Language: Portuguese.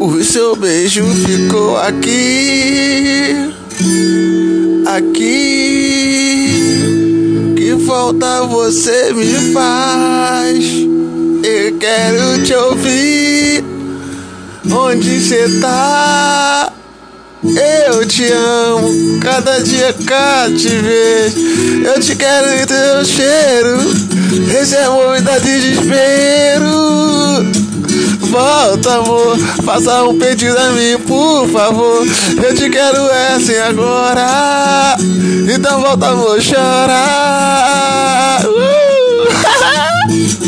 O seu beijo ficou aqui, aqui. Que falta você me faz. Eu quero te ouvir. Onde você tá? Eu te amo, cada dia cada te vejo. Eu te quero em teu cheiro. Esse amor me dá desespero. Volta, amor, faça um pedido a mim, por favor. Eu te quero é assim agora. Então volta, amor, chorar. Uh!